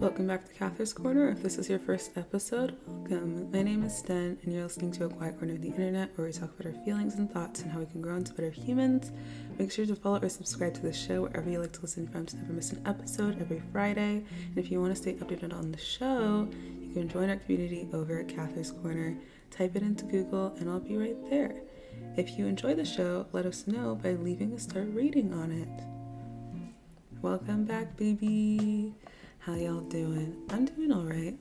Welcome back to Cathar's Corner. If this is your first episode, welcome. My name is Sten, and you're listening to a quiet corner of the internet where we talk about our feelings and thoughts and how we can grow into better humans. Make sure to follow or subscribe to the show wherever you like to listen from to never miss an episode every Friday. And if you want to stay updated on the show, you can join our community over at Cathar's Corner. Type it into Google, and I'll be right there. If you enjoy the show, let us know by leaving a star rating on it. Welcome back, baby. How y'all doing? I'm doing all right.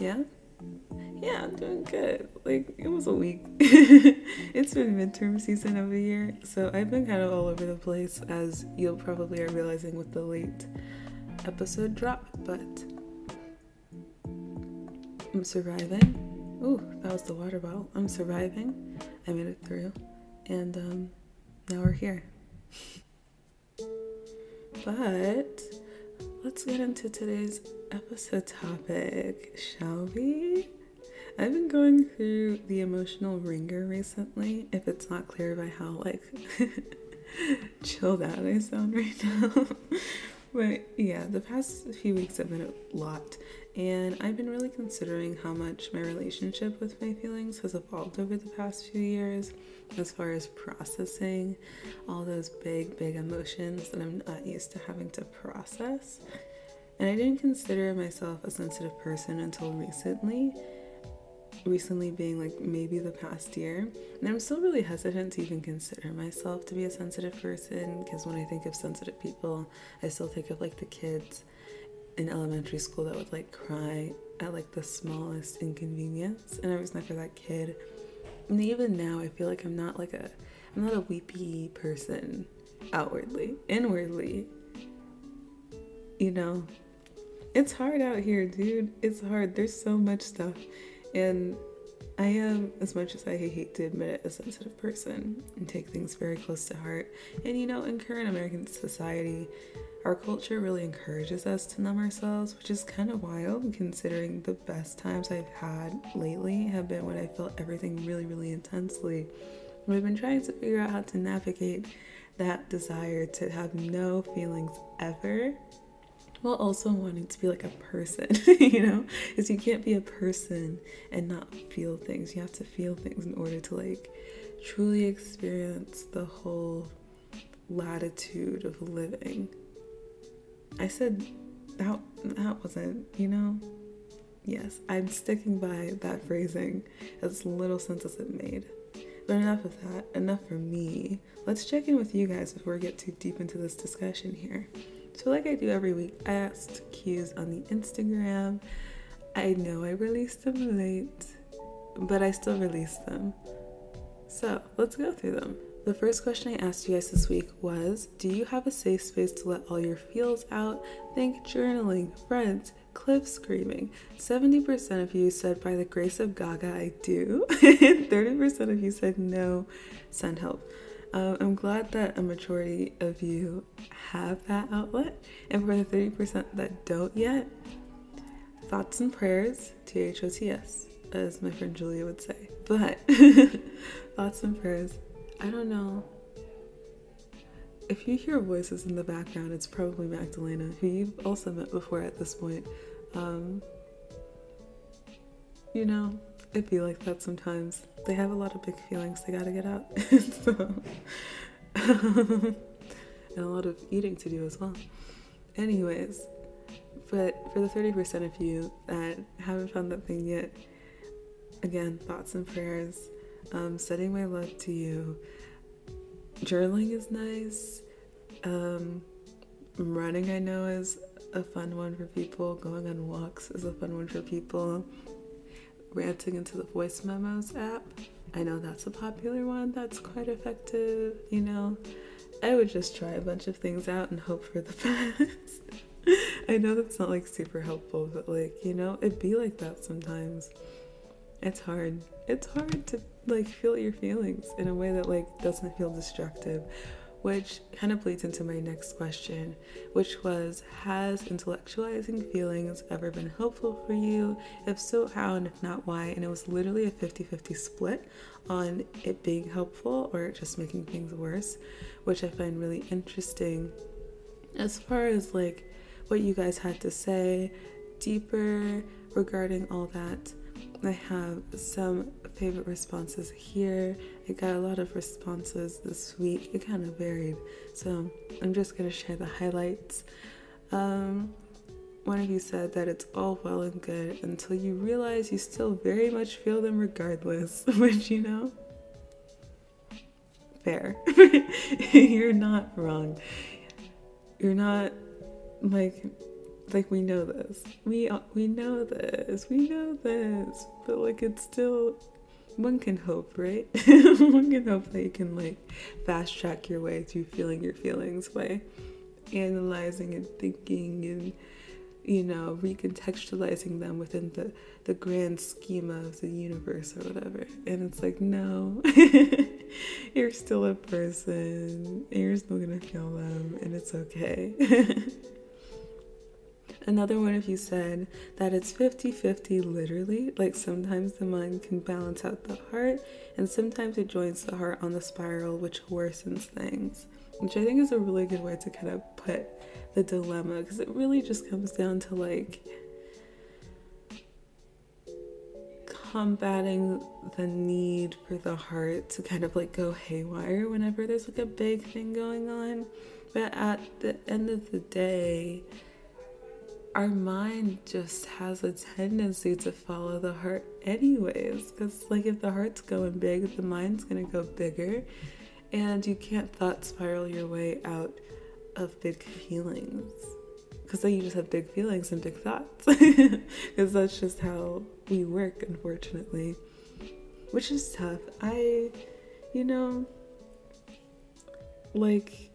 Yeah? Yeah, I'm doing good. Like, it was a week. it's been midterm season of the year, so I've been kind of all over the place, as you'll probably are realizing with the late episode drop, but I'm surviving. Ooh, that was the water bottle. I'm surviving. I made it through. And um, now we're here. but let's get into today's episode topic, shall we? I've been going through the emotional wringer recently, if it's not clear by how like chilled out I sound right now. but yeah, the past few weeks have been a lot, and I've been really considering how much my relationship with my feelings has evolved over the past few years as far as processing all those big, big emotions that I'm not used to having to process. And I didn't consider myself a sensitive person until recently. Recently, being like maybe the past year. And I'm still really hesitant to even consider myself to be a sensitive person because when I think of sensitive people, I still think of like the kids in elementary school that would like cry at like the smallest inconvenience. And I was never that kid and even now I feel like I'm not like a I'm not a weepy person outwardly. Inwardly, you know, it's hard out here, dude. It's hard. There's so much stuff. And I am, as much as I hate to admit it, a sensitive person and take things very close to heart. And you know, in current American society, our culture really encourages us to numb ourselves, which is kind of wild considering the best times I've had lately have been when I felt everything really, really intensely. I've been trying to figure out how to navigate that desire to have no feelings ever while also wanting to be like a person, you know? Because you can't be a person and not feel things. You have to feel things in order to like truly experience the whole latitude of living. I said that that wasn't, you know. Yes, I'm sticking by that phrasing as little sense as it made. But enough of that. Enough for me. Let's check in with you guys before we get too deep into this discussion here. So, like I do every week, I asked cues on the Instagram. I know I released them late, but I still released them. So, let's go through them. The first question I asked you guys this week was Do you have a safe space to let all your feels out? Think journaling, friends, cliff screaming. 70% of you said, By the grace of Gaga, I do. 30% of you said, No, send help. Um, I'm glad that a majority of you have that outlet. And for the 30% that don't yet, thoughts and prayers, T H O T S, as my friend Julia would say. But thoughts and prayers I don't know. If you hear voices in the background, it's probably Magdalena, who you've also met before at this point. Um, you know, it be like that sometimes. They have a lot of big feelings they gotta get out. so, and a lot of eating to do as well. Anyways, but for the 30% of you that haven't found that thing yet, again, thoughts and prayers um, sending my love to you. Journaling is nice. Um, running, I know, is a fun one for people. Going on walks is a fun one for people. Ranting into the voice memos app, I know that's a popular one that's quite effective. You know, I would just try a bunch of things out and hope for the best. I know that's not like super helpful, but like, you know, it'd be like that sometimes. It's hard. It's hard to like feel your feelings in a way that like doesn't feel destructive which kind of bleeds into my next question, which was Has intellectualizing feelings ever been helpful for you? If so, how, and if not, why? And it was literally a 50 50 split on it being helpful or just making things worse, which I find really interesting. As far as like what you guys had to say deeper regarding all that. I have some favorite responses here. I got a lot of responses this week. It kind of varied. So I'm just going to share the highlights. Um, one of you said that it's all well and good until you realize you still very much feel them regardless, which, you know, fair. You're not wrong. You're not like like we know this. We uh, we know this. We know this. But like it's still one can hope, right? one can hope that you can like fast track your way through feeling your feelings by analyzing and thinking and you know recontextualizing them within the the grand schema of the universe or whatever and it's like no you're still a person you're still gonna feel them and it's okay Another one of you said that it's 50 50 literally. Like sometimes the mind can balance out the heart, and sometimes it joins the heart on the spiral, which worsens things. Which I think is a really good way to kind of put the dilemma because it really just comes down to like combating the need for the heart to kind of like go haywire whenever there's like a big thing going on. But at the end of the day, our mind just has a tendency to follow the heart anyways because like if the heart's going big the mind's to go bigger and you can't thought spiral your way out of big feelings because then you just have big feelings and big thoughts because that's just how we work unfortunately which is tough i you know like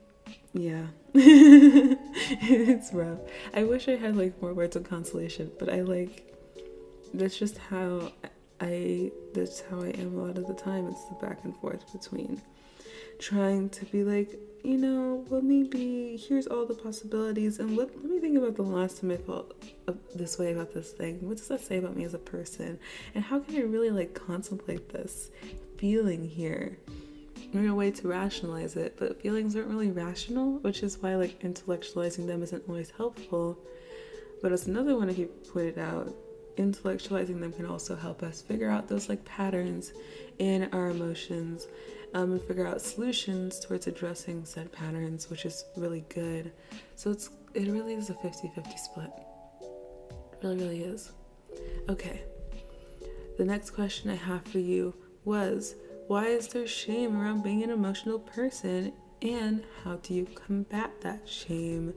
yeah. it's rough. I wish I had like more words of consolation, but I like that's just how I that's how I am a lot of the time. It's the back and forth between trying to be like, you know, well maybe here's all the possibilities and what let me think about the last time I felt uh, this way about this thing. What does that say about me as a person? And how can I really like contemplate this feeling here? A way to rationalize it, but feelings aren't really rational, which is why like intellectualizing them isn't always helpful. But as another one of you pointed out, intellectualizing them can also help us figure out those like patterns in our emotions um, and figure out solutions towards addressing said patterns, which is really good. So it's it really is a 50-50 split. It really, really is. Okay. The next question I have for you was why is there shame around being an emotional person? And how do you combat that shame?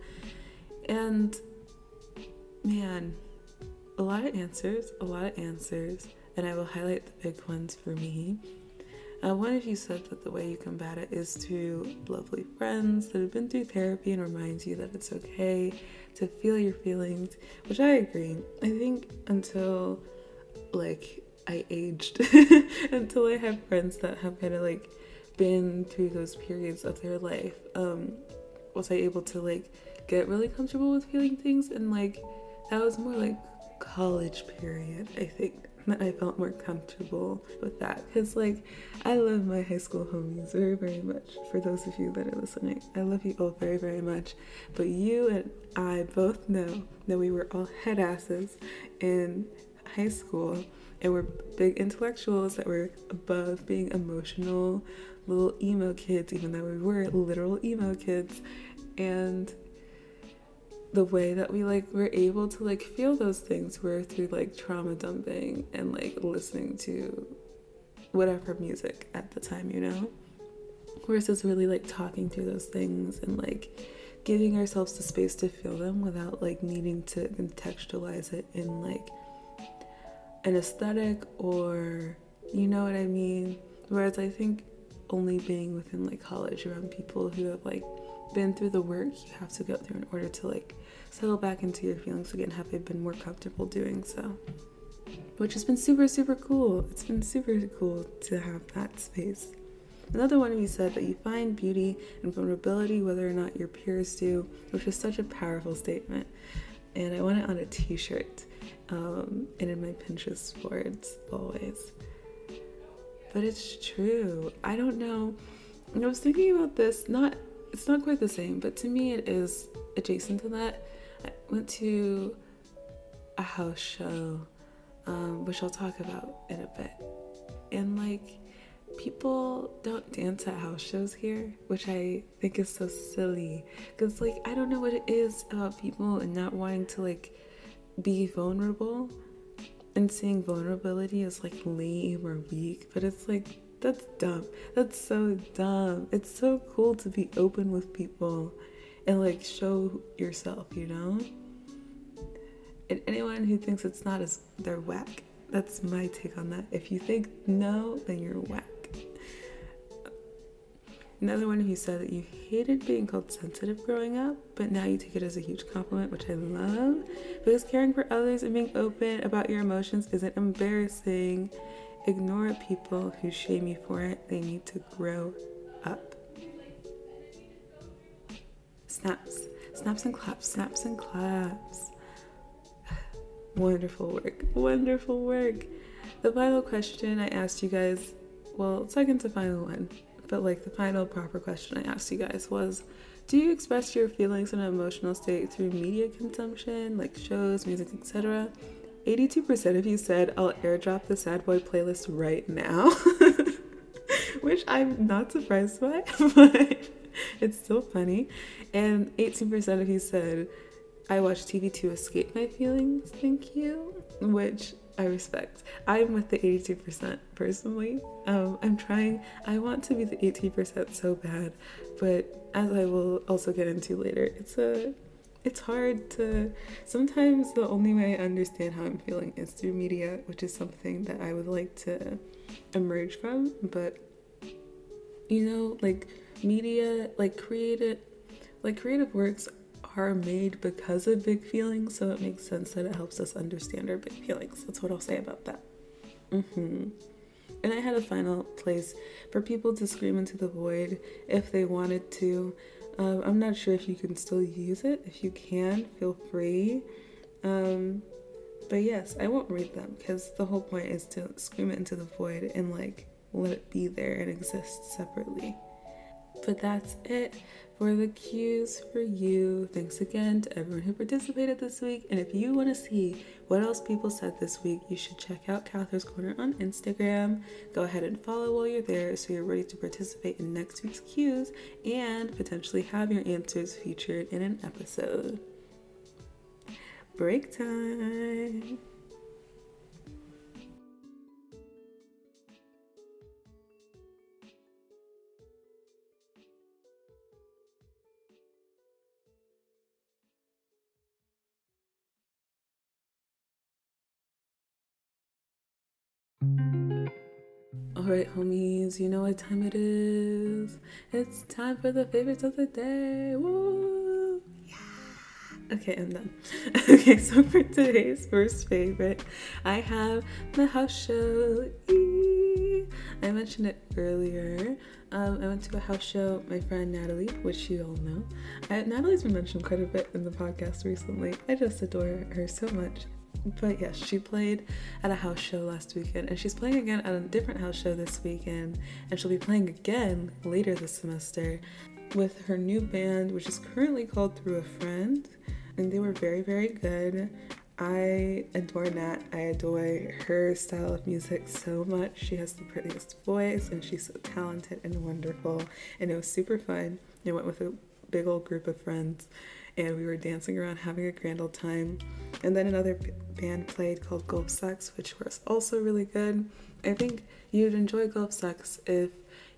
And man, a lot of answers, a lot of answers, and I will highlight the big ones for me. Uh, one of you said that the way you combat it is through lovely friends that have been through therapy and reminds you that it's okay to feel your feelings, which I agree. I think until like I aged until I have friends that have kind of like been through those periods of their life. Um, was I able to like get really comfortable with feeling things and like that was more like college period, I think. That I felt more comfortable with that because, like, I love my high school homies very, very much. For those of you that are listening, I love you all very, very much. But you and I both know that we were all head asses in high school and we're big intellectuals that were above being emotional little emo kids, even though we were literal emo kids. And the way that we like were able to like feel those things were through like trauma dumping and like listening to whatever music at the time, you know? Versus really like talking through those things and like giving ourselves the space to feel them without like needing to contextualize it in like an aesthetic or you know what I mean? Whereas I think only being within like college around people who have like been through the work you have to go through in order to like settle back into your feelings again have I been more comfortable doing so. Which has been super super cool. It's been super cool to have that space. Another one of you said that you find beauty and vulnerability whether or not your peers do which is such a powerful statement. And I want it on a t-shirt um, and in my Pinterest boards always. But it's true. I don't know. I was thinking about this. Not, it's not quite the same, but to me it is adjacent to that. I went to a house show, um, which I'll talk about in a bit. And like, people don't dance at house shows here, which I think is so silly. Because, like, I don't know what it is about people and not wanting to, like, be vulnerable and seeing vulnerability as, like, lame or weak. But it's like, that's dumb. That's so dumb. It's so cool to be open with people and, like, show yourself, you know? And anyone who thinks it's not is they're whack. That's my take on that. If you think no, then you're whack. Another one who said that you hated being called sensitive growing up, but now you take it as a huge compliment, which I love. Because caring for others and being open about your emotions isn't embarrassing. Ignore people who shame you for it. They need to grow up. Snaps. Snaps and claps. Snaps and claps. Wonderful work. Wonderful work. The final question I asked you guys, well, second to final one, but like the final proper question I asked you guys was do you express your feelings and emotional state through media consumption, like shows, music, etc.? 82% of you said, I'll airdrop the Sad Boy playlist right now, which I'm not surprised by, but it's still funny. And 18% of you said, I watch TV to escape my feelings, thank you, which I respect. I'm with the 82% personally. Um, I'm trying, I want to be the 18% so bad, but as I will also get into later, it's a it's hard to sometimes the only way I understand how I'm feeling is through media, which is something that I would like to emerge from, but you know, like media, like creative like creative works are made because of big feelings, so it makes sense that it helps us understand our big feelings. That's what I'll say about that. Mm-hmm. And I had a final place for people to scream into the void if they wanted to. Um, I'm not sure if you can still use it. If you can, feel free. Um, but yes, I won't read them because the whole point is to scream it into the void and like let it be there and exist separately. But that's it for the cues for you. Thanks again to everyone who participated this week. And if you want to see what else people said this week, you should check out Cathar's Corner on Instagram. Go ahead and follow while you're there so you're ready to participate in next week's cues and potentially have your answers featured in an episode. Break time. You know what time it is. It's time for the favorites of the day. Woo! Yeah. Okay, I'm done. okay, so for today's first favorite, I have the house show. I mentioned it earlier. Um, I went to a house show. My friend Natalie, which you all know, I, Natalie's been mentioned quite a bit in the podcast recently. I just adore her so much but yes, she played at a house show last weekend, and she's playing again at a different house show this weekend, and she'll be playing again later this semester with her new band, which is currently called Through a Friend, and they were very, very good. I adore Nat. I adore her style of music so much. She has the prettiest voice, and she's so talented and wonderful, and it was super fun. I went with a big old group of friends and we were dancing around having a grand old time. And then another band played called Gulf Sex, which was also really good. I think you'd enjoy Gulf Sex if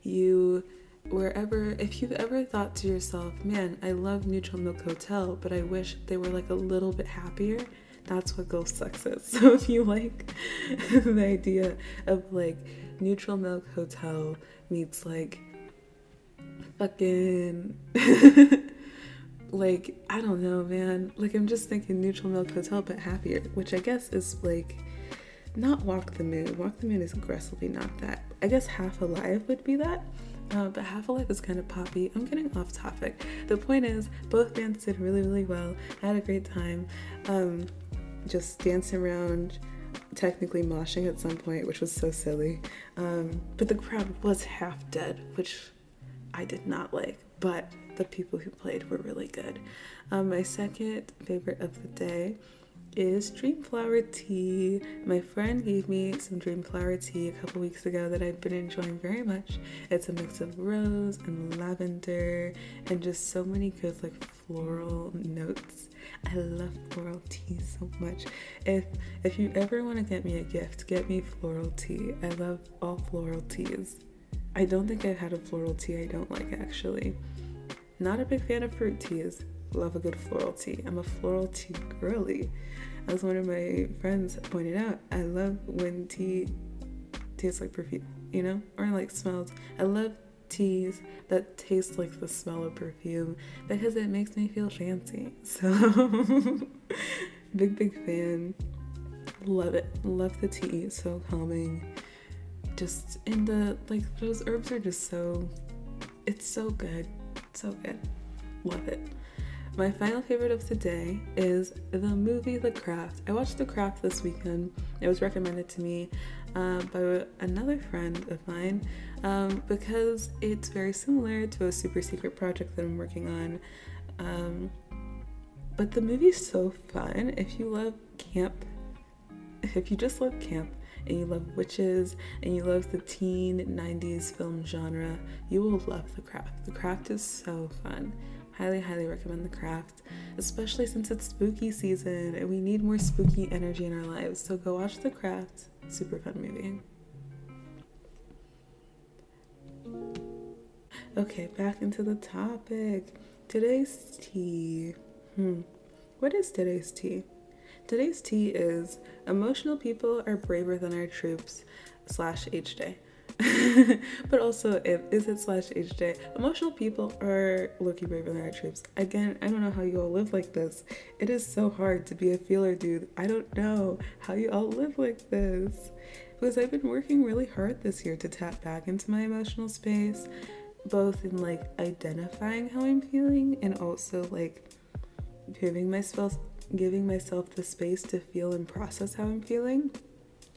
you were ever, if you've ever thought to yourself, man, I love Neutral Milk Hotel, but I wish they were like a little bit happier. That's what Gulf Sex is. So if you like the idea of like Neutral Milk Hotel meets like fucking like I don't know, man. Like I'm just thinking neutral milk hotel but happier, which I guess is like not walk the moon. Walk the moon is aggressively not that. I guess half alive would be that. Uh, but half alive is kind of poppy. I'm getting off topic. The point is, both bands did really, really well. I had a great time. Um, just dancing around, technically moshing at some point, which was so silly. Um, but the crowd was half dead, which I did not like. But the people who played were really good. Um, my second favorite of the day is Dreamflower tea. My friend gave me some Dreamflower tea a couple weeks ago that I've been enjoying very much. It's a mix of rose and lavender and just so many good like floral notes. I love floral tea so much. If if you ever want to get me a gift, get me floral tea. I love all floral teas. I don't think I've had a floral tea I don't like actually. Not a big fan of fruit teas. Love a good floral tea. I'm a floral tea girly. As one of my friends pointed out, I love when tea tastes like perfume, you know, or like smells. I love teas that taste like the smell of perfume because it makes me feel fancy. So, big, big fan. Love it. Love the tea. So calming. Just in the, like, those herbs are just so, it's so good. So good. Love it. My final favorite of today is the movie The Craft. I watched The Craft this weekend. It was recommended to me uh, by another friend of mine um, because it's very similar to a super secret project that I'm working on. Um, but the movie's so fun. If you love camp, if you just love camp and you love witches and you love the teen 90s film genre, you will love The Craft. The Craft is so fun. Highly, highly recommend The Craft, especially since it's spooky season and we need more spooky energy in our lives. So go watch The Craft. Super fun movie. Okay, back into the topic. Today's tea. Hmm. What is today's tea? Today's tea is emotional people are braver than our troops slash H day. but also, if is it slash HJ? Emotional people are looking braver than our troops. Again, I don't know how you all live like this. It is so hard to be a feeler, dude. I don't know how you all live like this. Because I've been working really hard this year to tap back into my emotional space, both in like identifying how I'm feeling and also like giving myself giving myself the space to feel and process how I'm feeling,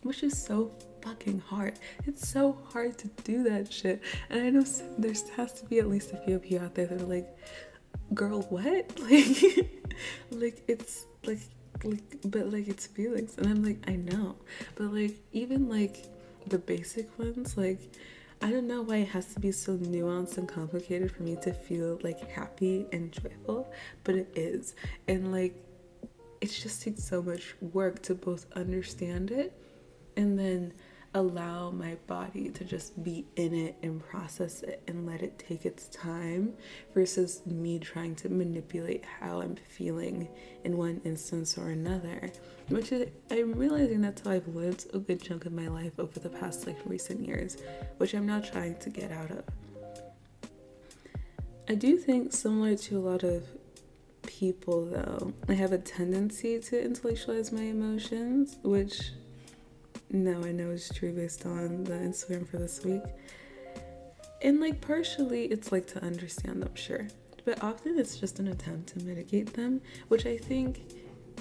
which is so fucking hard. It's so hard to do that shit. And I know there has to be at least a few of you out there that are like, girl, what? Like, like it's like, like, but like it's feelings. And I'm like, I know. But like, even like the basic ones, like, I don't know why it has to be so nuanced and complicated for me to feel like happy and joyful, but it is. And like, it just takes so much work to both understand it and then allow my body to just be in it and process it and let it take its time versus me trying to manipulate how I'm feeling in one instance or another. Which is, I'm realizing that's how I've lived a good chunk of my life over the past like recent years, which I'm now trying to get out of. I do think, similar to a lot of people, though, I have a tendency to intellectualize my emotions, which no, I know is true based on the Instagram for this week. And like partially it's like to understand them, sure. But often it's just an attempt to mitigate them, which I think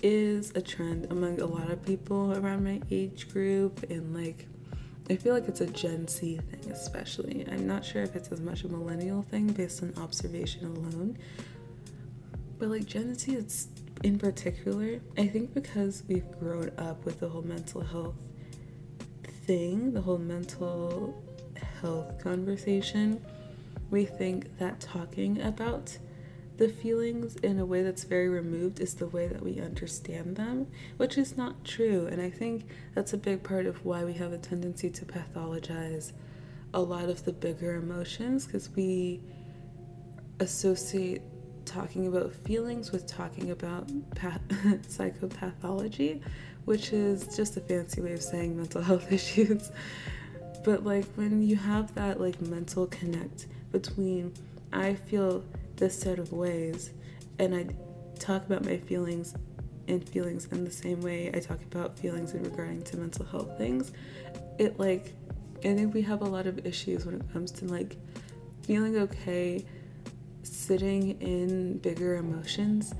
is a trend among a lot of people around my age group and like I feel like it's a Gen Z thing, especially. I'm not sure if it's as much a millennial thing based on observation alone, but like Gen Z, it's in particular, I think because we've grown up with the whole mental health thing, the whole mental health conversation, we think that talking about the feelings in a way that's very removed is the way that we understand them, which is not true. And I think that's a big part of why we have a tendency to pathologize a lot of the bigger emotions because we associate talking about feelings with talking about path- psychopathology, which is just a fancy way of saying mental health issues. But like when you have that like mental connect between I feel this set of ways and I talk about my feelings and feelings in the same way I talk about feelings in regarding to mental health things, it like I think we have a lot of issues when it comes to like feeling okay sitting in bigger emotions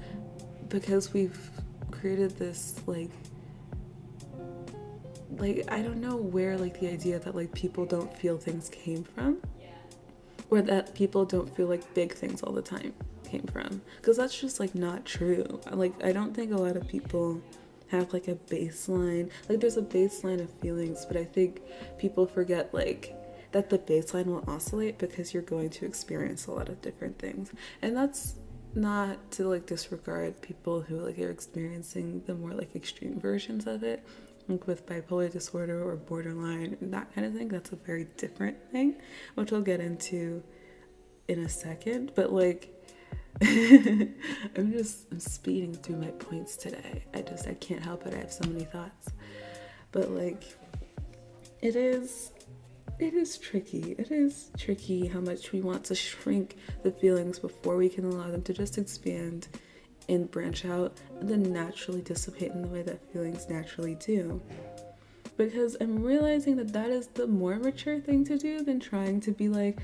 because we've created this like like I don't know where like the idea that like people don't feel things came from. or that people don't feel like big things all the time came from because that's just like not true like i don't think a lot of people have like a baseline like there's a baseline of feelings but i think people forget like that the baseline will oscillate because you're going to experience a lot of different things. And that's not to like disregard people who like are experiencing the more like extreme versions of it like with bipolar disorder or borderline and that kind of thing. That's a very different thing which i'll get into in a second. But like i'm just I'm speeding through my points today. I just i can't help it. I have so many thoughts. But like it is it is tricky. It is tricky how much we want to shrink the feelings before we can allow them to just expand and branch out and then naturally dissipate in the way that feelings naturally do. Because I'm realizing that that is the more mature thing to do than trying to be like,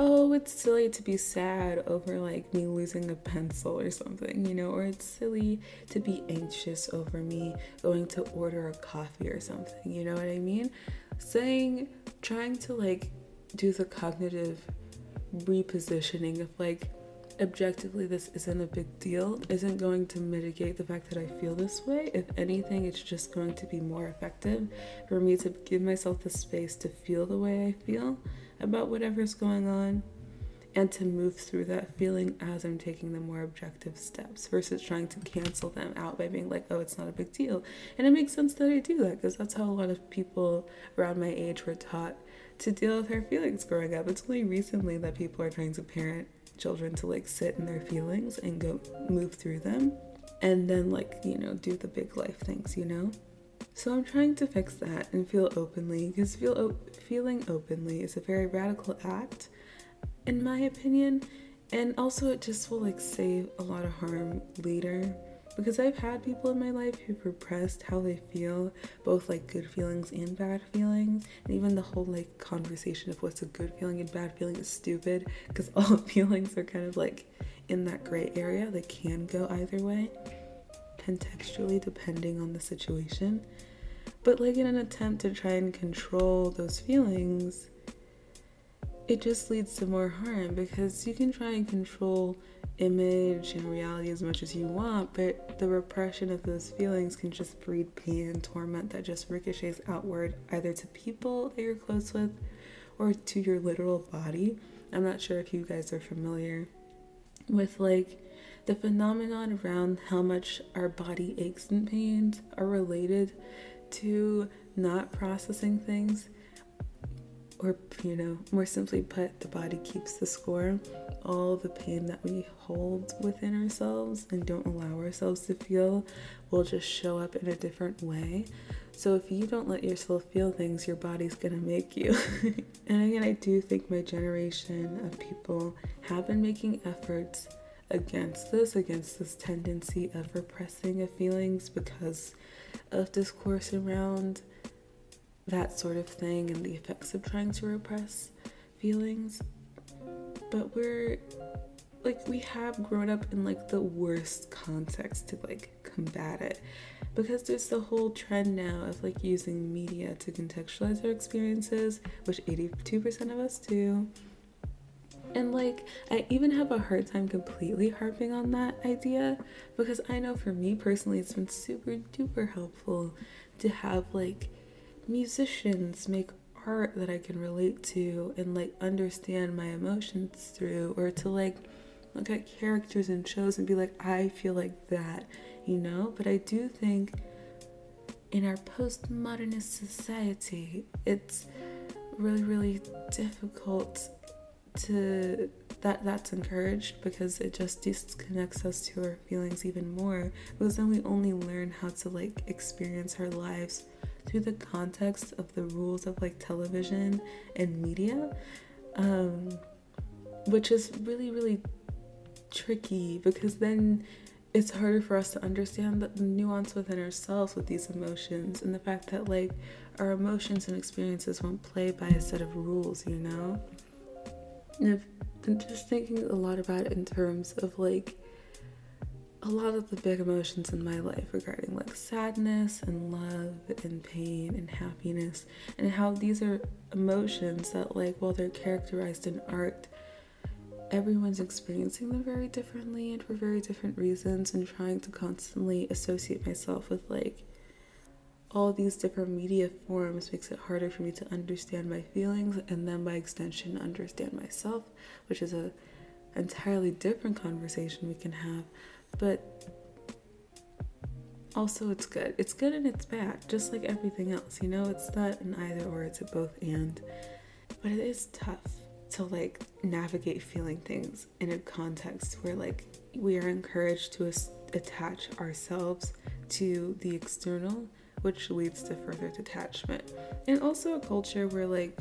oh, it's silly to be sad over like me losing a pencil or something, you know, or it's silly to be anxious over me going to order a coffee or something, you know what I mean? Saying, trying to like do the cognitive repositioning of like, objectively this isn't a big deal isn't going to mitigate the fact that I feel this way. If anything, it's just going to be more effective for me to give myself the space to feel the way I feel about whatever's going on and to move through that feeling as I'm taking the more objective steps versus trying to cancel them out by being like, oh, it's not a big deal. And it makes sense that I do that because that's how a lot of people around my age were taught to deal with their feelings growing up. It's only recently that people are trying to parent children to like sit in their feelings and go move through them and then like you know do the big life things you know so i'm trying to fix that and feel openly because feel op- feeling openly is a very radical act in my opinion and also it just will like save a lot of harm later because I've had people in my life who've repressed how they feel, both like good feelings and bad feelings. And even the whole like conversation of what's a good feeling and bad feeling is stupid because all feelings are kind of like in that gray area. They can go either way, contextually, depending on the situation. But like in an attempt to try and control those feelings, it just leads to more harm because you can try and control image and reality as much as you want, but the repression of those feelings can just breed pain and torment that just ricochets outward either to people that you're close with or to your literal body. I'm not sure if you guys are familiar with like the phenomenon around how much our body aches and pains are related to not processing things or you know more simply put the body keeps the score. All the pain that we hold within ourselves and don't allow ourselves to feel will just show up in a different way. So if you don't let yourself feel things your body's gonna make you. And again i do think my generation of people have been making efforts against this against this tendency of repressing of feelings because of discourse around that sort of thing and the effects of trying to repress feelings. But we're like we have grown up in like the worst context to like combat it because there's the whole trend now of like using media to contextualize our experiences which 82% of us do and like i even have a hard time completely harping on that idea because i know for me personally it's been super duper helpful to have like musicians make art that I can relate to and like understand my emotions through, or to like look at characters in shows and be like, I feel like that, you know? But I do think in our postmodernist society, it's really, really difficult to that that's encouraged because it just disconnects us to our feelings even more because then we only learn how to like experience our lives through the context of the rules of like television and media, um, which is really, really tricky because then it's harder for us to understand the nuance within ourselves with these emotions and the fact that like our emotions and experiences won't play by a set of rules, you know? And I've been just thinking a lot about it in terms of like a lot of the big emotions in my life regarding like sadness and love and pain and happiness and how these are emotions that like while they're characterized in art everyone's experiencing them very differently and for very different reasons, and trying to constantly associate myself with like all these different media forms makes it harder for me to understand my feelings and then by extension understand myself, which is a entirely different conversation we can have. But also it's good. It's good and it's bad, just like everything else. You know, it's not an either or, it's a both and. But it is tough to like navigate feeling things in a context where like we are encouraged to attach ourselves to the external which leads to further detachment. And also a culture where like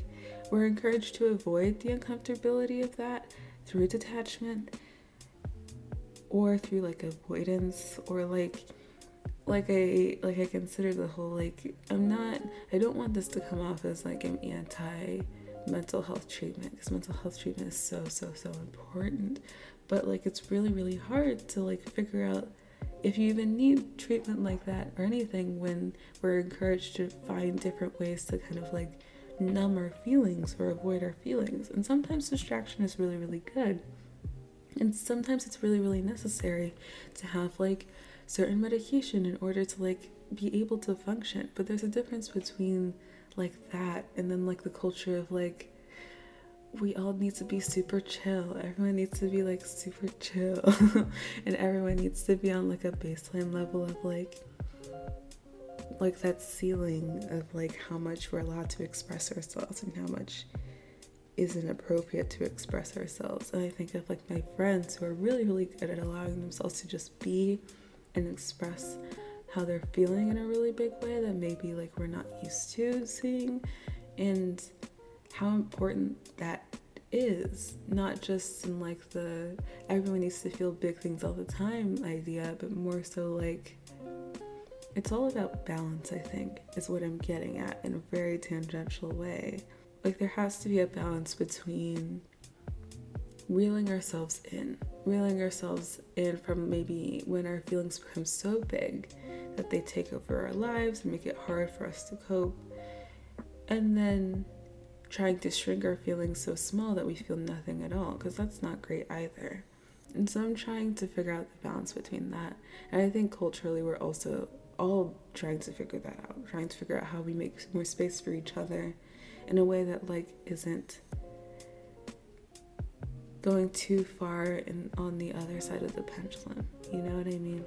we're encouraged to avoid the uncomfortability of that through detachment or through like avoidance or like like I like I consider the whole like I'm not I don't want this to come off as like I'm anti mental health treatment because mental health treatment is so so so important. But like it's really really hard to like figure out if you even need treatment like that or anything when we're encouraged to find different ways to kind of like numb our feelings or avoid our feelings. And sometimes distraction is really really good and sometimes it's really really necessary to have like certain medication in order to like be able to function. But there's a difference between like that and then like the culture of like we all need to be super chill. Everyone needs to be like super chill. And everyone needs to be on like a baseline level of like like that ceiling of like how much we're allowed to express ourselves and how much isn't appropriate to express ourselves. And i think of like my friends who are really really good at allowing themselves to just be and express how they're feeling in a really big way that maybe like we're not used to seeing. And how important that is not just in like the everyone needs to feel big things all the time idea but more so like it's all about balance i think is what i'm getting at in a very tangential way like there has to be a balance between reeling ourselves in reeling ourselves in from maybe when our feelings become so big that they take over our lives and make it hard for us to cope. And then trying to shrink our feelings so small that we feel nothing at all, because that's not great either. And so I'm trying to figure out the balance between that. And I think culturally, we're also all trying to figure that out, trying to figure out how we make more space for each other in a way that, like, isn't going too far and on the other side of the pendulum. You know what I mean?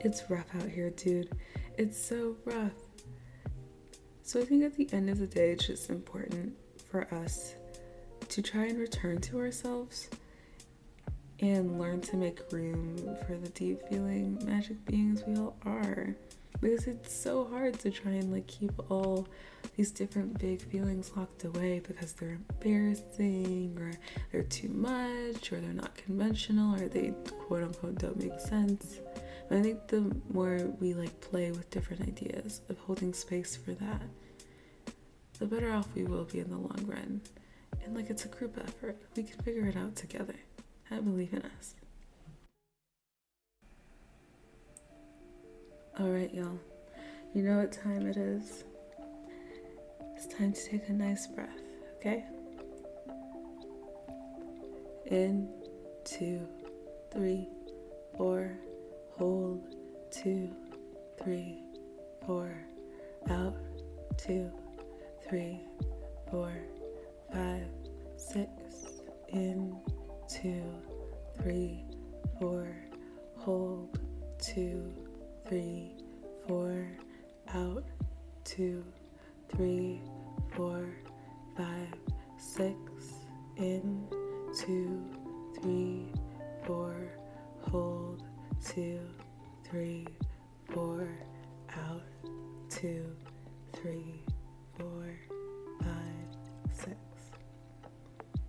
It's rough out here, dude. It's so rough. So I think at the end of the day, it's just important for us to try and return to ourselves and learn to make room for the deep feeling magic beings we all are because it's so hard to try and like keep all these different big feelings locked away because they're embarrassing or they're too much or they're not conventional or they quote unquote don't make sense. I think the more we like play with different ideas of holding space for that, the better off we will be in the long run. And like it's a group effort. We can figure it out together. I believe in us. All right, y'all. You know what time it is? It's time to take a nice breath, okay? In, two, three, four, hold, two, three, four, out, two, three, four, five, six, in, two, three, four, hold, two, three, four, out, two, three, four, five, six, in, two, three, four, hold, two, three, four, out, two, three, four, five, six.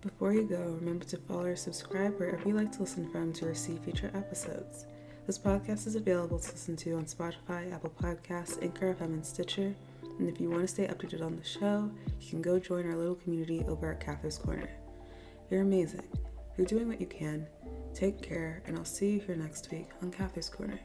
Before you go, remember to follow or subscribe wherever you like to listen from to receive future episodes. This podcast is available to listen to on Spotify, Apple Podcasts, Anchor FM, and Stitcher. And if you want to stay updated on the show, you can go join our little community over at Cathar's Corner. You're amazing. You're doing what you can. Take care, and I'll see you here next week on Cathar's Corner.